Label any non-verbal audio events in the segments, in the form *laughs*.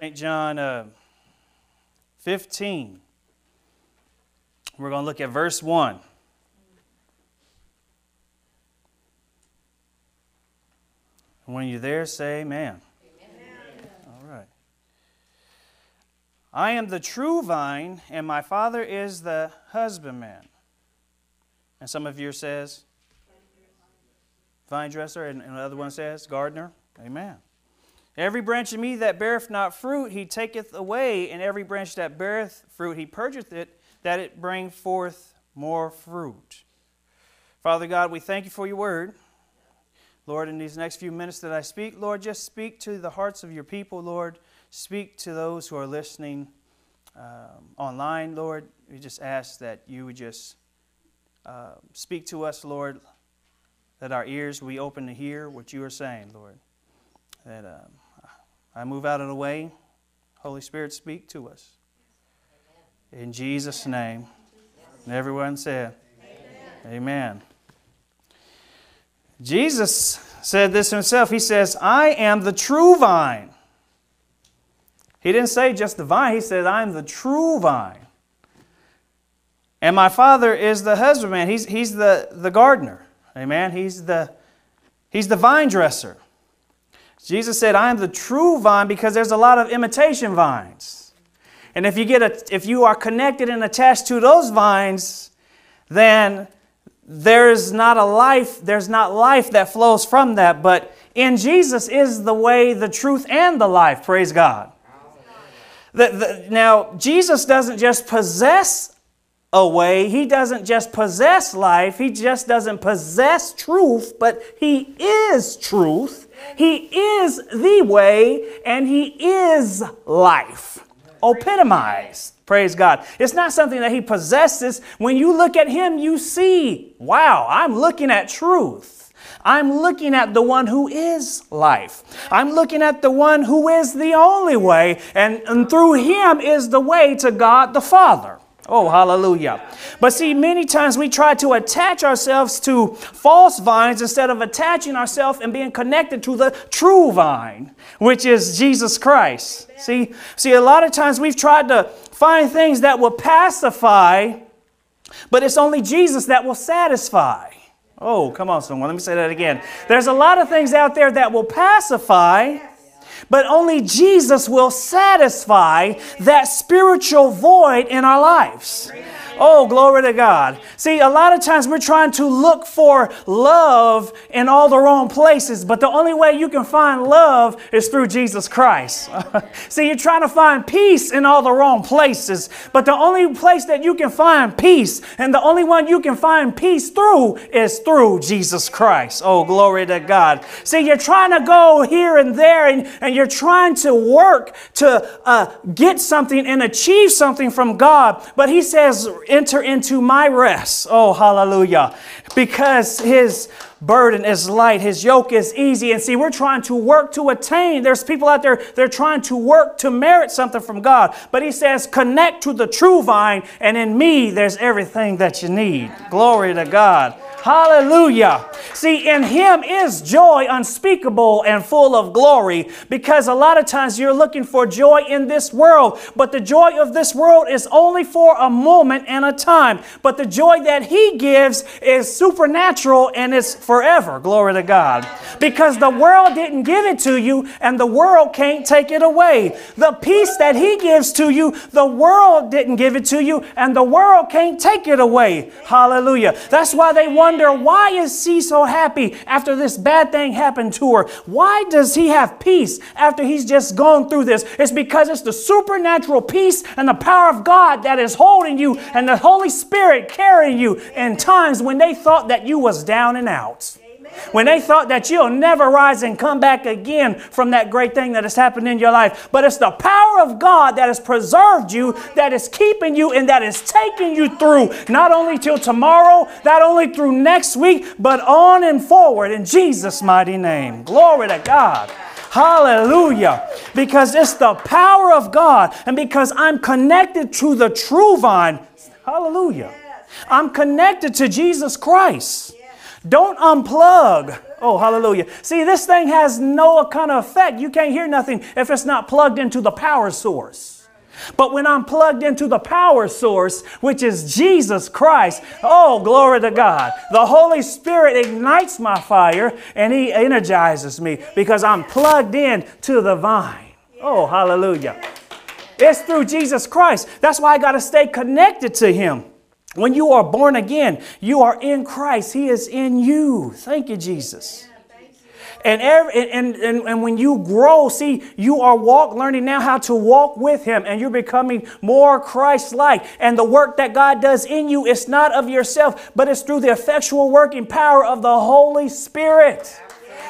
St. John uh, 15. We're going to look at verse 1. When you're there, say amen. amen. All right. I am the true vine, and my Father is the husbandman. And some of you says, vine dresser, and another one says, gardener. Amen. Every branch in me that beareth not fruit, he taketh away, and every branch that beareth fruit, he purgeth it, that it bring forth more fruit. Father God, we thank you for your word. Lord, in these next few minutes that I speak, Lord, just speak to the hearts of your people, Lord. Speak to those who are listening um, online, Lord. We just ask that you would just uh, speak to us, Lord, that our ears we open to hear what you are saying, Lord. That um, I move out of the way. Holy Spirit, speak to us. In Jesus' name. And everyone said, Amen. Amen. Jesus said this himself. He says, I am the true vine. He didn't say just the vine, he said, I am the true vine. And my father is the husbandman. He's, he's the, the gardener. Amen. He's the, he's the vine dresser. Jesus said, I am the true vine because there's a lot of imitation vines. And if you, get a, if you are connected and attached to those vines, then there's not a life, there's not life that flows from that. But in Jesus is the way, the truth, and the life. Praise God. The, the, now, Jesus doesn't just possess a way, He doesn't just possess life, He just doesn't possess truth, but He is truth. He is the way and He is life. Epitomized. Praise God. It's not something that He possesses. When you look at Him, you see, wow, I'm looking at truth. I'm looking at the one who is life. I'm looking at the one who is the only way, and, and through Him is the way to God the Father. Oh, hallelujah. But see, many times we try to attach ourselves to false vines instead of attaching ourselves and being connected to the true vine, which is Jesus Christ. See, see, a lot of times we've tried to find things that will pacify, but it's only Jesus that will satisfy. Oh, come on, someone. Let me say that again. There's a lot of things out there that will pacify, but only Jesus will satisfy that spiritual void in our lives. Oh, glory to God. See, a lot of times we're trying to look for love in all the wrong places, but the only way you can find love is through Jesus Christ. *laughs* See, you're trying to find peace in all the wrong places, but the only place that you can find peace and the only one you can find peace through is through Jesus Christ. Oh, glory to God. See, you're trying to go here and there and, and you're trying to work to uh, get something and achieve something from God, but He says, enter into my rest. Oh, hallelujah. Because his burden is light, his yoke is easy. And see, we're trying to work to attain. There's people out there, they're trying to work to merit something from God. But he says, connect to the true vine, and in me, there's everything that you need. Glory to God. Hallelujah. See, in Him is joy unspeakable and full of glory because a lot of times you're looking for joy in this world, but the joy of this world is only for a moment and a time. But the joy that He gives is supernatural and it's forever. Glory to God. Because the world didn't give it to you and the world can't take it away. The peace that He gives to you, the world didn't give it to you and the world can't take it away. Hallelujah. That's why they wonder why is he so happy after this bad thing happened to her? Why does he have peace after he's just gone through this? It's because it's the supernatural peace and the power of God that is holding you and the Holy Spirit carrying you in times when they thought that you was down and out. When they thought that you'll never rise and come back again from that great thing that has happened in your life. But it's the power of God that has preserved you, that is keeping you, and that is taking you through, not only till tomorrow, not only through next week, but on and forward in Jesus' mighty name. Glory to God. Hallelujah. Because it's the power of God, and because I'm connected to the true vine. Hallelujah. I'm connected to Jesus Christ. Don't unplug. Oh, hallelujah. See, this thing has no kind of effect. You can't hear nothing if it's not plugged into the power source. But when I'm plugged into the power source, which is Jesus Christ, oh, glory to God. The Holy Spirit ignites my fire and He energizes me because I'm plugged in to the vine. Oh, hallelujah. It's through Jesus Christ. That's why I got to stay connected to Him. When you are born again, you are in Christ. He is in you. Thank you, Jesus. And, every, and, and, and when you grow, see, you are walk, learning now how to walk with Him, and you're becoming more Christ like. And the work that God does in you is not of yourself, but it's through the effectual working power of the Holy Spirit.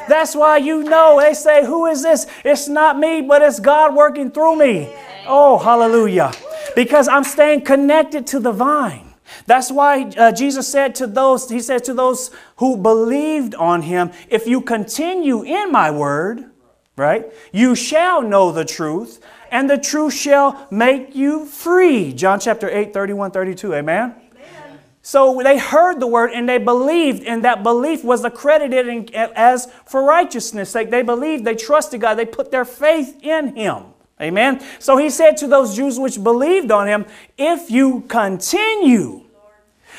That's why you know they say, Who is this? It's not me, but it's God working through me. Oh, hallelujah. Because I'm staying connected to the vine. That's why uh, Jesus said to those, He said to those who believed on Him, if you continue in my word, right, you shall know the truth, and the truth shall make you free. John chapter 8, 31, 32. Amen? Amen. So they heard the word and they believed, and that belief was accredited in, as for righteousness. Like they believed, they trusted God, they put their faith in Him. Amen. So he said to those Jews which believed on him, if you continue.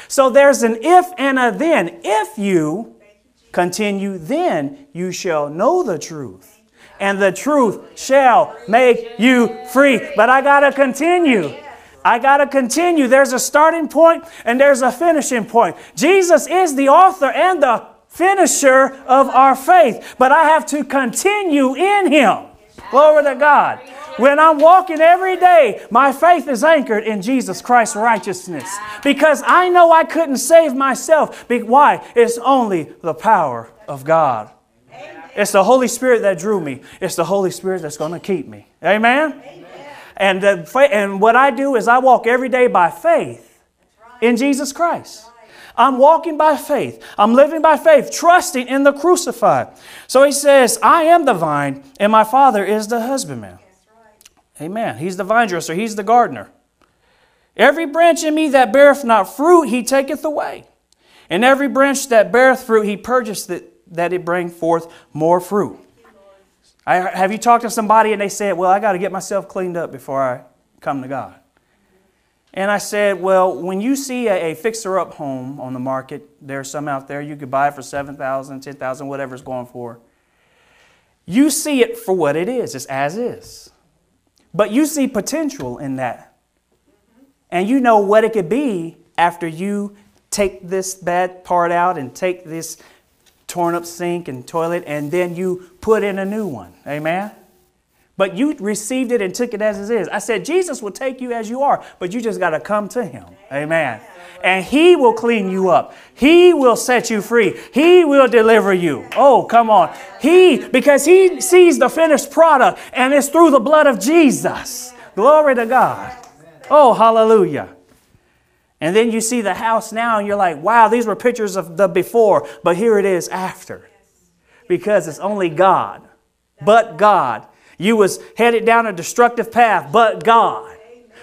So there's an if and a then. If you continue, then you shall know the truth. And the truth shall make you free. But I got to continue. I got to continue. There's a starting point and there's a finishing point. Jesus is the author and the finisher of our faith. But I have to continue in Him. Glory to God. When I'm walking every day, my faith is anchored in Jesus Christ's righteousness because I know I couldn't save myself. Why? It's only the power of God. It's the Holy Spirit that drew me. It's the Holy Spirit that's going to keep me. Amen? And, uh, and what I do is I walk every day by faith in Jesus Christ. I'm walking by faith. I'm living by faith, trusting in the crucified. So he says, I am the vine, and my Father is the husbandman. Amen. He's the vine dresser, He's the gardener. Every branch in me that beareth not fruit, He taketh away. And every branch that beareth fruit, He purgeth it, that it bring forth more fruit. I, have you talked to somebody and they said, Well, I got to get myself cleaned up before I come to God? And I said, Well, when you see a, a fixer up home on the market, there's some out there you could buy for 7000 10000 whatever it's going for. You see it for what it is, it's as is. But you see potential in that. And you know what it could be after you take this bad part out and take this torn up sink and toilet and then you put in a new one. Amen? But you received it and took it as it is. I said, Jesus will take you as you are, but you just got to come to Him. Amen. And He will clean you up. He will set you free. He will deliver you. Oh, come on. He, because He sees the finished product and it's through the blood of Jesus. Glory to God. Oh, hallelujah. And then you see the house now and you're like, wow, these were pictures of the before, but here it is after. Because it's only God, but God you was headed down a destructive path, but God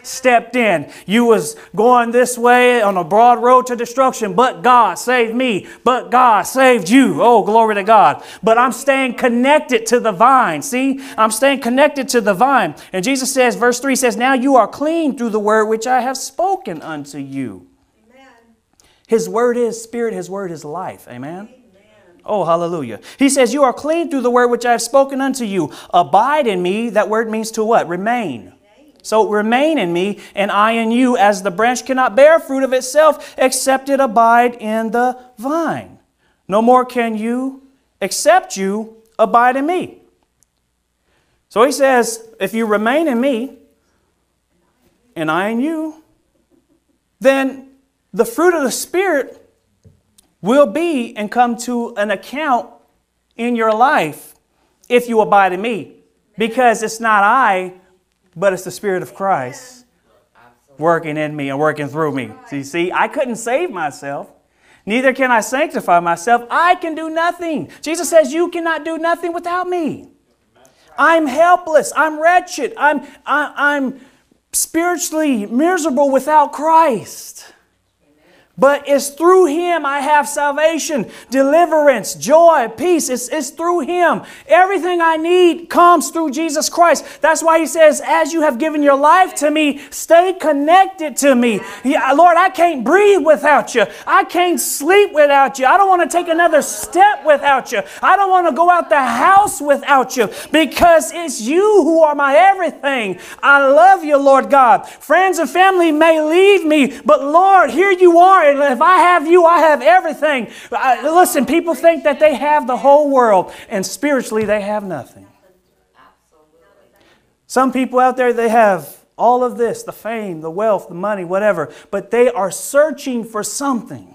stepped in. You was going this way on a broad road to destruction, but God saved me. But God saved you. Oh, glory to God. But I'm staying connected to the vine. See, I'm staying connected to the vine. And Jesus says, verse 3 says, Now you are clean through the word which I have spoken unto you. Amen. His word is spirit, His word is life. Amen. Oh, hallelujah. He says, You are clean through the word which I have spoken unto you. Abide in me. That word means to what? Remain. So remain in me, and I in you, as the branch cannot bear fruit of itself except it abide in the vine. No more can you, except you abide in me. So he says, If you remain in me, and I in you, then the fruit of the Spirit will be and come to an account in your life if you abide in me. Because it's not I, but it's the Spirit of Christ working in me and working through me. See, see, I couldn't save myself. Neither can I sanctify myself. I can do nothing. Jesus says, You cannot do nothing without me. I'm helpless. I'm wretched. I'm, I, am i am spiritually miserable without Christ. But it's through Him I have salvation, deliverance, joy, peace. It's, it's through Him. Everything I need comes through Jesus Christ. That's why He says, As you have given your life to me, stay connected to me. Yeah, Lord, I can't breathe without you. I can't sleep without you. I don't want to take another step without you. I don't want to go out the house without you because it's you who are my everything. I love you, Lord God. Friends and family may leave me, but Lord, here you are if I have you, I have everything. I, listen, people think that they have the whole world, and spiritually they have nothing. Some people out there, they have all of this the fame, the wealth, the money, whatever, but they are searching for something.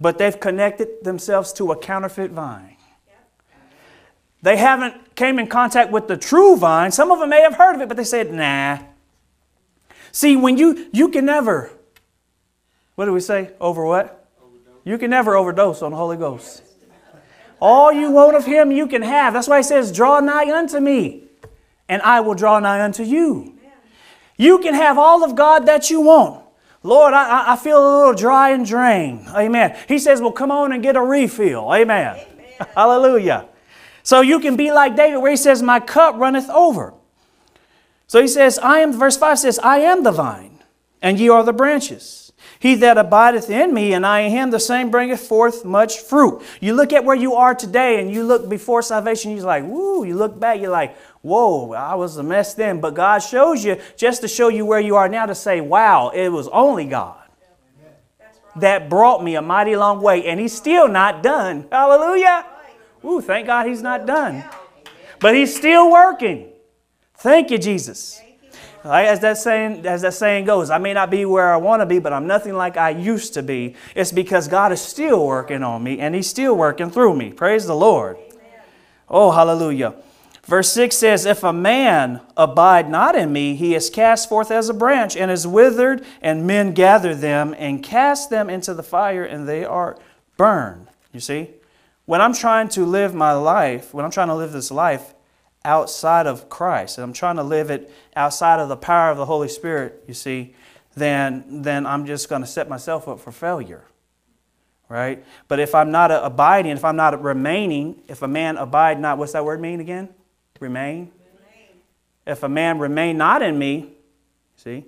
But they've connected themselves to a counterfeit vine. They haven't came in contact with the true vine. Some of them may have heard of it, but they said, nah. See, when you you can never what do we say? Over what? Overdose. You can never overdose on the Holy Ghost. All you want of Him, you can have. That's why He says, Draw nigh unto me, and I will draw nigh unto you. You can have all of God that you want. Lord, I, I feel a little dry and drained. Amen. He says, Well, come on and get a refill. Amen. Amen. *laughs* Hallelujah. So you can be like David, where he says, My cup runneth over. So he says, I am, verse 5 says, I am the vine, and ye are the branches. He that abideth in me and I in him, the same bringeth forth much fruit. You look at where you are today and you look before salvation, you're like, woo, you look back, you're like, whoa, I was a mess then. But God shows you just to show you where you are now to say, wow, it was only God that brought me a mighty long way, and He's still not done. Hallelujah. Ooh, thank God He's not done. But He's still working. Thank you, Jesus. As that saying, as that saying goes, I may not be where I want to be, but I'm nothing like I used to be. It's because God is still working on me and He's still working through me. Praise the Lord. Amen. Oh, hallelujah. Verse 6 says, If a man abide not in me, he is cast forth as a branch and is withered, and men gather them and cast them into the fire, and they are burned. You see? When I'm trying to live my life, when I'm trying to live this life, outside of Christ, and I'm trying to live it outside of the power of the Holy Spirit, you see, then, then I'm just going to set myself up for failure. Right? But if I'm not abiding, if I'm not remaining, if a man abide not, what's that word mean again? Remain. remain. If a man remain not in me, see,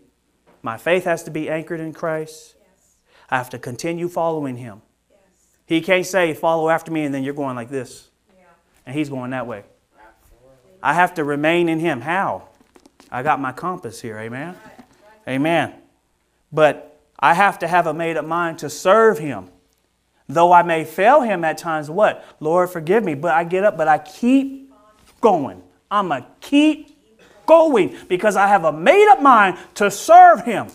my faith has to be anchored in Christ. Yes. I have to continue following him. Yes. He can't say, follow after me, and then you're going like this. Yeah. And he's going that way. I have to remain in Him. How? I got my compass here, amen? Amen. But I have to have a made up mind to serve Him. Though I may fail Him at times, what? Lord, forgive me. But I get up, but I keep going. I'm going to keep going because I have a made up mind to serve Him.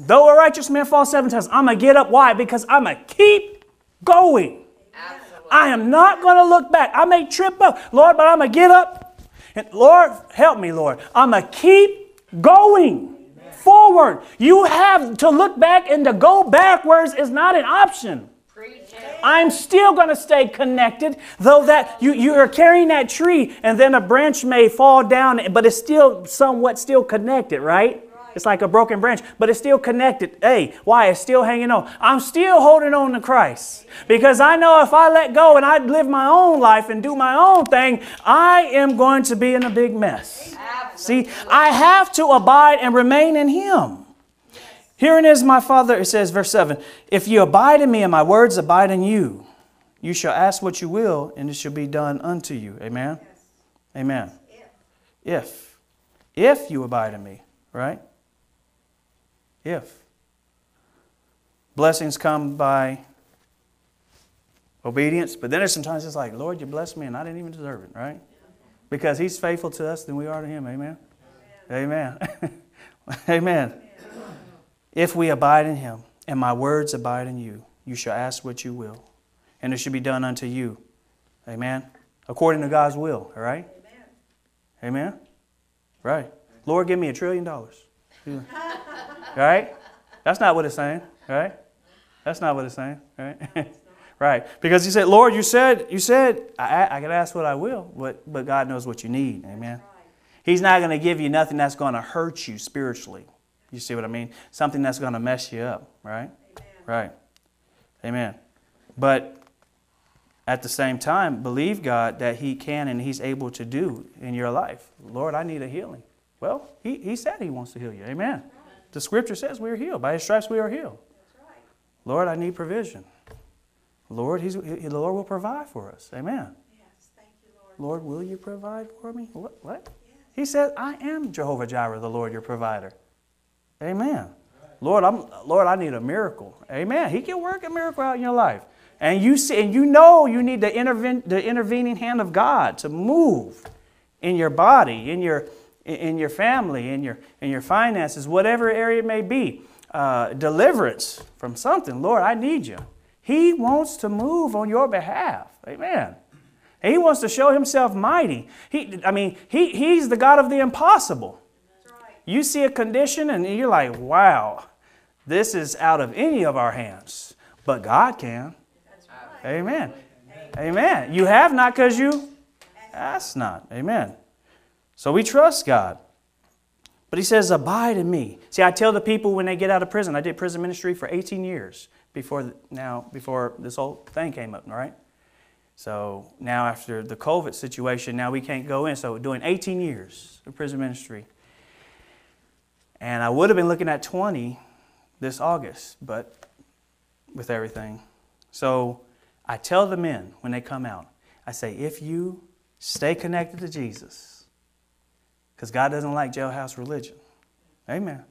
Though a righteous man falls seven times, I'm going to get up. Why? Because I'm going to keep going. Absolutely. I am not going to look back. I may trip up, Lord, but I'm going to get up and Lord, help me, Lord. I'm going to keep going Amen. forward. You have to look back and to go backwards is not an option. I'm still going to stay connected, though that you, you are carrying that tree and then a branch may fall down, but it's still somewhat still connected, right? It's like a broken branch, but it's still connected. Hey, why? It's still hanging on. I'm still holding on to Christ because I know if I let go and I live my own life and do my own thing, I am going to be in a big mess. See, I have to abide and remain in Him. Herein is my Father, it says, verse 7 If you abide in me and my words abide in you, you shall ask what you will, and it shall be done unto you. Amen? Yes. Amen. If. if. If you abide in me, right? If. Blessings come by obedience, but then there's sometimes it's like, Lord, you blessed me and I didn't even deserve it, right? Because He's faithful to us than we are to Him. Amen. Amen. *laughs* Amen. If we abide in Him and my words abide in you, you shall ask what you will, and it shall be done unto you. Amen. According to God's will, all right? Amen. Amen? Right. Lord, give me a trillion dollars. Right? That's not what it's saying, right? That's not what it's saying, right? *laughs* right. Because he said, Lord, you said, you said, I, I can ask what I will, but, but God knows what you need. Amen. He's not going to give you nothing that's going to hurt you spiritually. You see what I mean? Something that's going to mess you up, right? Right. Amen. But at the same time, believe God that He can and He's able to do in your life. Lord, I need a healing. Well, He, he said He wants to heal you. Amen. The scripture says we are healed. By His stripes we are healed. Lord, I need provision. Lord, he's, he, the Lord will provide for us. Amen. Yes, thank you, Lord. Lord, will you provide for me? What? what? He said, I am Jehovah Jireh, the Lord your provider. Amen. Lord, I'm Lord, I need a miracle. Amen. He can work a miracle out in your life. And you see, and you know you need the, interven, the intervening hand of God to move in your body, in your in your family, in your in your finances, whatever area it may be. Uh, deliverance from something. Lord, I need you. He wants to move on your behalf. Amen. He wants to show himself mighty. He, I mean, he, he's the God of the impossible. You see a condition and you're like, wow, this is out of any of our hands. But God can. Amen. Amen. You have not because you ask not. Amen. So we trust God. But he says, Abide in me. See, I tell the people when they get out of prison, I did prison ministry for 18 years before now, before this whole thing came up, right? So now after the COVID situation, now we can't go in. So doing 18 years of prison ministry. And I would have been looking at 20 this August, but with everything. So I tell the men when they come out, I say, if you stay connected to Jesus, because God doesn't like jailhouse religion. Amen.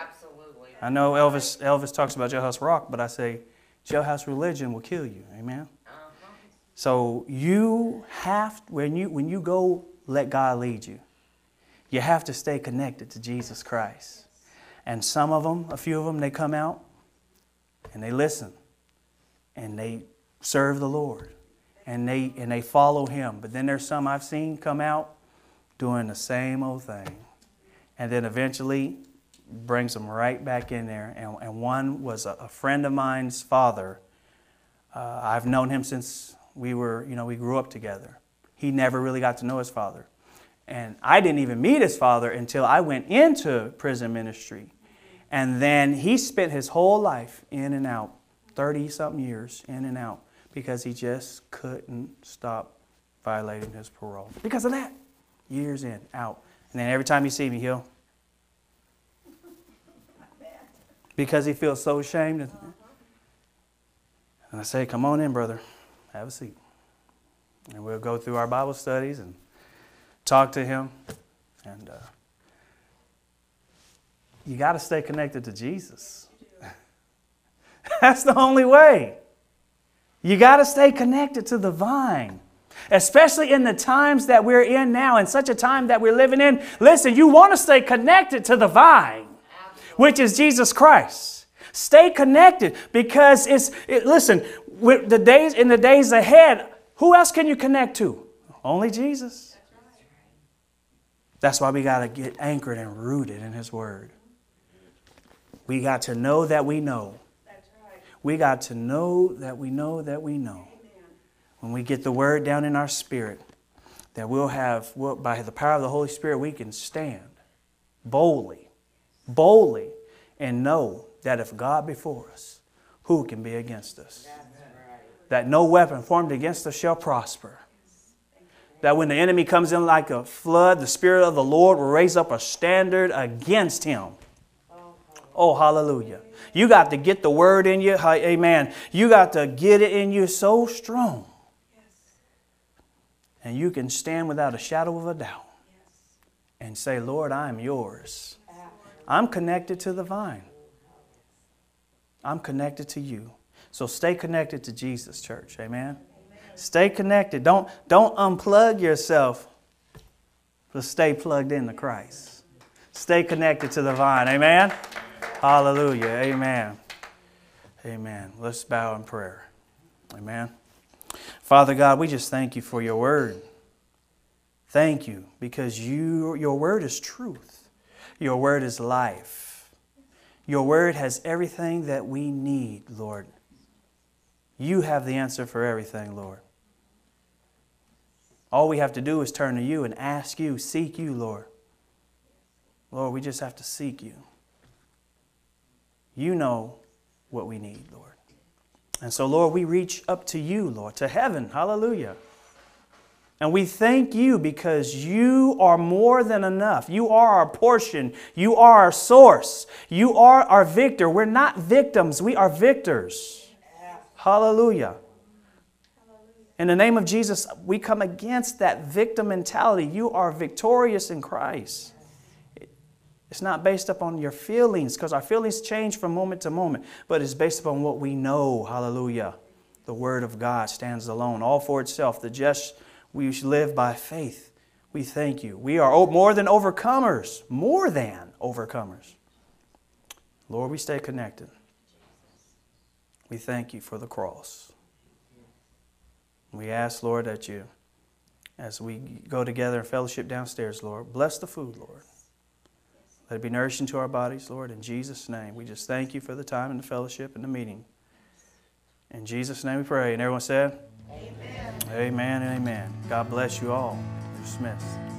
Absolutely. I know Elvis, Elvis talks about jailhouse rock, but I say jailhouse religion will kill you. Amen. Uh-huh. So you have when you when you go let God lead you. You have to stay connected to Jesus Christ. And some of them, a few of them, they come out and they listen and they serve the Lord and they and they follow him. But then there's some I've seen come out doing the same old thing. And then eventually brings them right back in there. And, and one was a, a friend of mine's father. Uh, I've known him since we were, you know, we grew up together. He never really got to know his father. And I didn't even meet his father until I went into prison ministry. And then he spent his whole life in and out, 30 something years in and out, because he just couldn't stop violating his parole. Because of that, years in, out. And then every time you see me, he'll, because he feels so ashamed. And I say, Come on in, brother. Have a seat. And we'll go through our Bible studies and talk to him. And uh, you got to stay connected to Jesus. *laughs* That's the only way. You got to stay connected to the vine. Especially in the times that we're in now, in such a time that we're living in. Listen, you want to stay connected to the vine, which is Jesus Christ. Stay connected because it's, it, listen, with the days, in the days ahead, who else can you connect to? Only Jesus. That's why we got to get anchored and rooted in His Word. We got to know that we know. We got to know that we know that we know. When we get the Word down in our spirit, that we'll have, we'll, by the power of the Holy Spirit, we can stand boldly, boldly, and know that if God be before us, who can be against us? That no weapon formed against us shall prosper. That when the enemy comes in like a flood, the Spirit of the Lord will raise up a standard against him. Oh, hallelujah. You got to get the word in you. Amen. You got to get it in you so strong. And you can stand without a shadow of a doubt and say, Lord, I am yours. I'm connected to the vine. I'm connected to you. So stay connected to Jesus, church. Amen. Amen. Stay connected. Don't, don't unplug yourself, but stay plugged into Christ. Stay connected to the vine. Amen. Hallelujah. Amen. Amen. Let's bow in prayer. Amen. Father God, we just thank you for your word. Thank you because you, your word is truth. Your word is life. Your word has everything that we need, Lord. You have the answer for everything, Lord. All we have to do is turn to you and ask you, seek you, Lord. Lord, we just have to seek you. You know what we need, Lord. And so, Lord, we reach up to you, Lord, to heaven. Hallelujah. And we thank you because you are more than enough. You are our portion. You are our source. You are our victor. We're not victims, we are victors. Hallelujah. In the name of Jesus, we come against that victim mentality. You are victorious in Christ. It's not based upon your feelings because our feelings change from moment to moment, but it's based upon what we know. Hallelujah. The Word of God stands alone, all for itself. The just we live by faith. We thank you. We are more than overcomers, more than overcomers. Lord, we stay connected. We thank you for the cross. We ask, Lord, that you, as we go together in fellowship downstairs, Lord, bless the food, Lord. Let it be nourishing to our bodies, Lord. In Jesus' name, we just thank you for the time and the fellowship and the meeting. In Jesus' name we pray. And everyone said, Amen. Amen and amen. God bless you all. You're dismissed.